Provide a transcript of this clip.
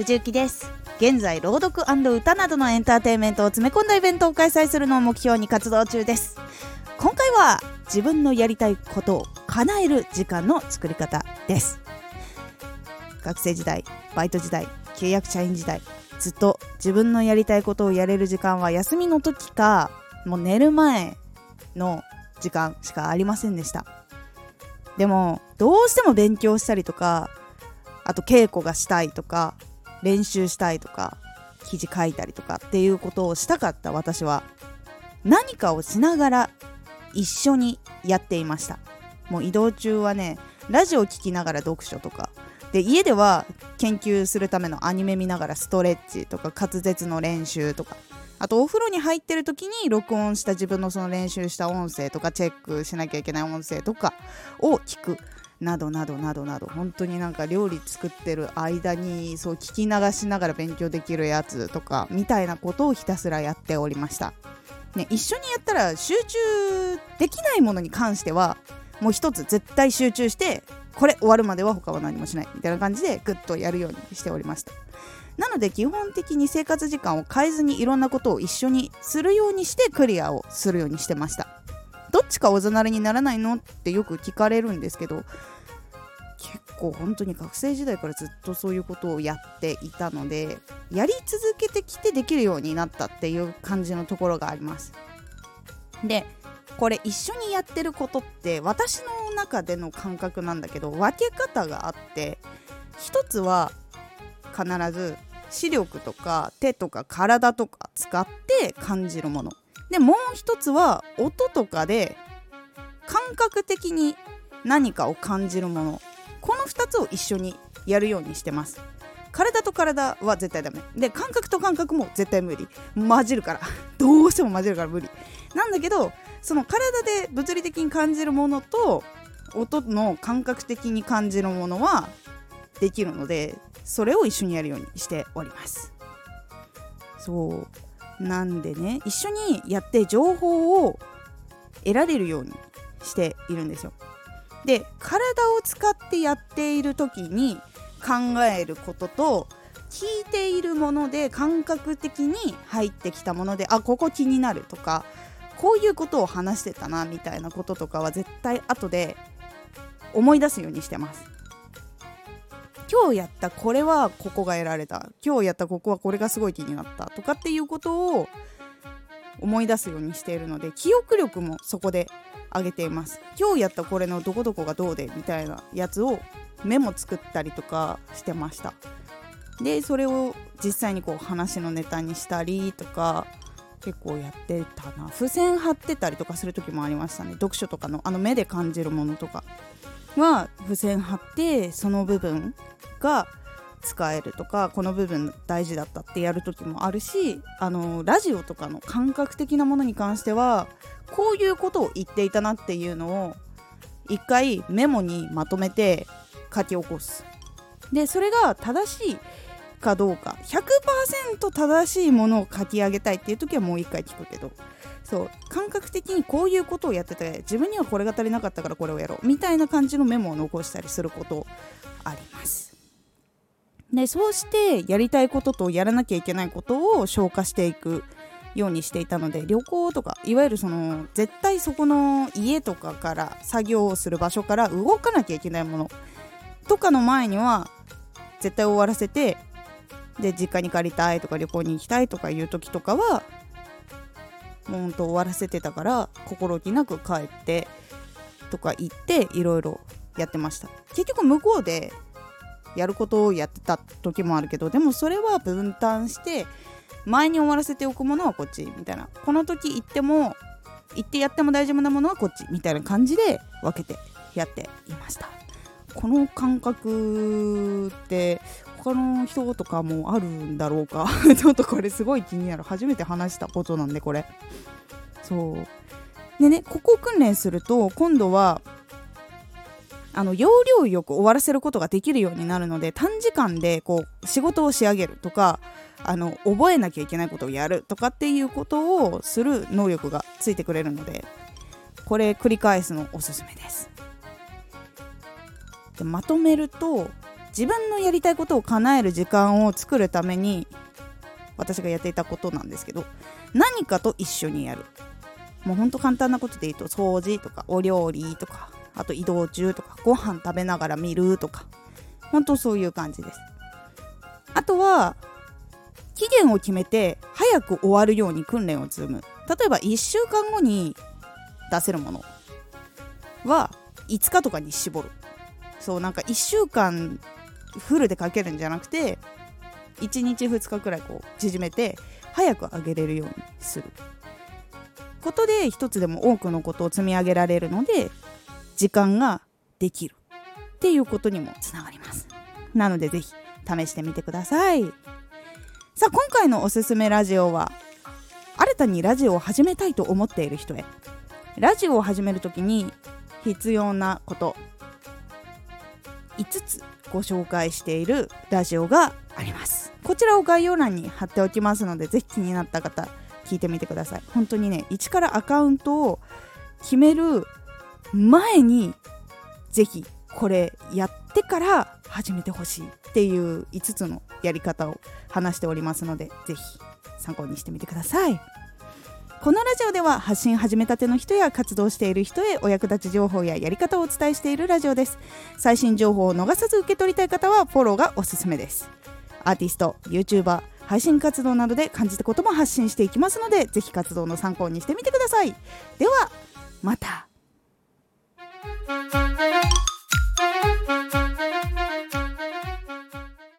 藤幸です。現在朗読歌などのエンターテインメントを詰め込んだイベントを開催するのを目標に活動中です。今回は自分のやりたいことを叶える時間の作り方です。学生時代バイト時代契約社員時代ずっと自分のやりたいことをやれる時間は休みの時かもう寝る前の時間しかありませんでした。でもどうしても勉強したりとかあと稽古がしたいとか練習したいとか記事書いたりとかっていうことをしたかった私は。何かをしながら一緒にやっていました。もう移動中はねラジオ聴きながら読書とか。で家では研究するためのアニメ見ながらストレッチとか滑舌の練習とか。あとお風呂に入ってる時に録音した自分のその練習した音声とかチェックしなきゃいけない音声とかを聞く。などなどなどなど本当になんか料理作ってる間にそう聞き流しながら勉強できるやつとかみたいなことをひたすらやっておりました、ね、一緒にやったら集中できないものに関してはもう一つ絶対集中してこれ終わるまでは他は何もしないみたいな感じでグッとやるようにしておりました。なので基本的に生活時間を変えずにいろんなことを一緒にするようにしてクリアをするようにしてました。どっちかおざなりにならないの？ってよく聞かれるんですけど結構本当に学生時代からずっとそういうことをやっていたのでやり続けてきてできるようになったっていう感じのところがあります。でこれ一緒にやってることって私の中での感覚なんだけど分け方があって一つは必ず視力とか手とか体とか使って感じるもの。でもう一つは音とかで感覚的に何かを感じるもの。この2つを一緒にやるようにしてます。体と体は絶対ダメ。で感覚と感覚も絶対無理。混じるから。どうしても混じるから無理。なんだけどその体で物理的に感じるものと音の感覚的に感じるものはできるのでそれを一緒にやるようにしております。そう。なんでね一緒にやって情報を得られるようにしているんですよ。で体を使ってやっている時に考えることと聞いているもので感覚的に入ってきたものであここ気になるとかこういうことを話してたなみたいなこととかは絶対後で思い出すようにしてます。今日やったこれはここが得られた。今日やったここはこれがすごい気になったとかっていうことを思い出すようにしているので記憶力もそこで上げています。今日やったこれのどこどこがどうでみたいなやつをメモ作ったりとかしてました。でそれを実際にこう話のネタにしたりとか結構やってたな。付箋貼ってたりとかする時もありましたね。読書とかのあの目で感じるものとか。は付箋貼ってその部分が使えるとかこの部分大事だったってやる時もあるしあのラジオとかの感覚的なものに関してはこういうことを言っていたなっていうのを一回メモにまとめて書き起こす。でそれが正しいかどうか100%正しいものを書き上げたいっていう時はもう一回聞くけどそう感覚的にこういうことをやってて自分にはこれが足りなかったからこれをやろうみたいな感じのメモを残したりすることあります。でそうしてやりたいこととやらなきゃいけないことを消化していくようにしていたので旅行とかいわゆるその絶対そこの家とかから作業をする場所から動かなきゃいけないものとかの前には絶対終わらせてで実家に帰りたいとか旅行に行きたいとかいう時とかはもうほんと終わらせてたから心置きなく帰ってとか言っていろいろやってました。結局向こうでやることをやってた時もあるけどでもそれは分担して前に終わらせておくものはこっちみたいな。この時行っても行ってやっても大丈夫なものはこっちみたいな感じで分けてやっていました。この感覚って他の人とかもあるんだろうか？ちょっとこれすごい気になる。初めて話したことなんでこれ。そう。でねここを訓練すると今度はあの要領よく終わらせることができるようになるので短時間でこう仕事を仕上げるとかあの覚えなきゃいけないことをやるとかっていうことをする能力がついてくれるのでこれ繰り返すのおすすめです。でまとめると自分のやりたいことを叶える時間を作るために私がやっていたことなんですけど何かと一緒にやる。もうほんと簡単なことで言うと掃除とかお料理とかあと移動中とかご飯食べながら見るとかほんとそういう感じです。あとは期限を決めて早く終わるように訓練を積む。例えば1週間後に出せるものは5日とかに絞る。そうなんか1週間フルでかけるんじゃなくて1日2日くらいこう縮めて早く上げれるようにする。ことで一つでも多くのことを積み上げられるので時間ができる。っていうことにもつながります。なのでぜひ試してみてください。さあ今回のおすすめラジオは新たにラジオを始めたいと思っている人へ。ラジオを始める時に必要なこと。5つご紹介しているラジオがあります。こちらを概要欄に貼っておきますのでぜひ気になった方聞いてみてください。本当にね一からアカウントを決める前にぜひこれやってから始めてほしいっていう5つのやり方を話しておりますのでぜひ参考にしてみてください。このラジオでは発信始めたての人や活動している人へお役立ち情報ややり方をお伝えしているラジオです。最新情報を逃さず受け取りたい方はフォローがおすすめです。アーティスト YouTuber 配信活動などで感じたことも発信していきますのでぜひ活動の参考にしてみてください。ではまた。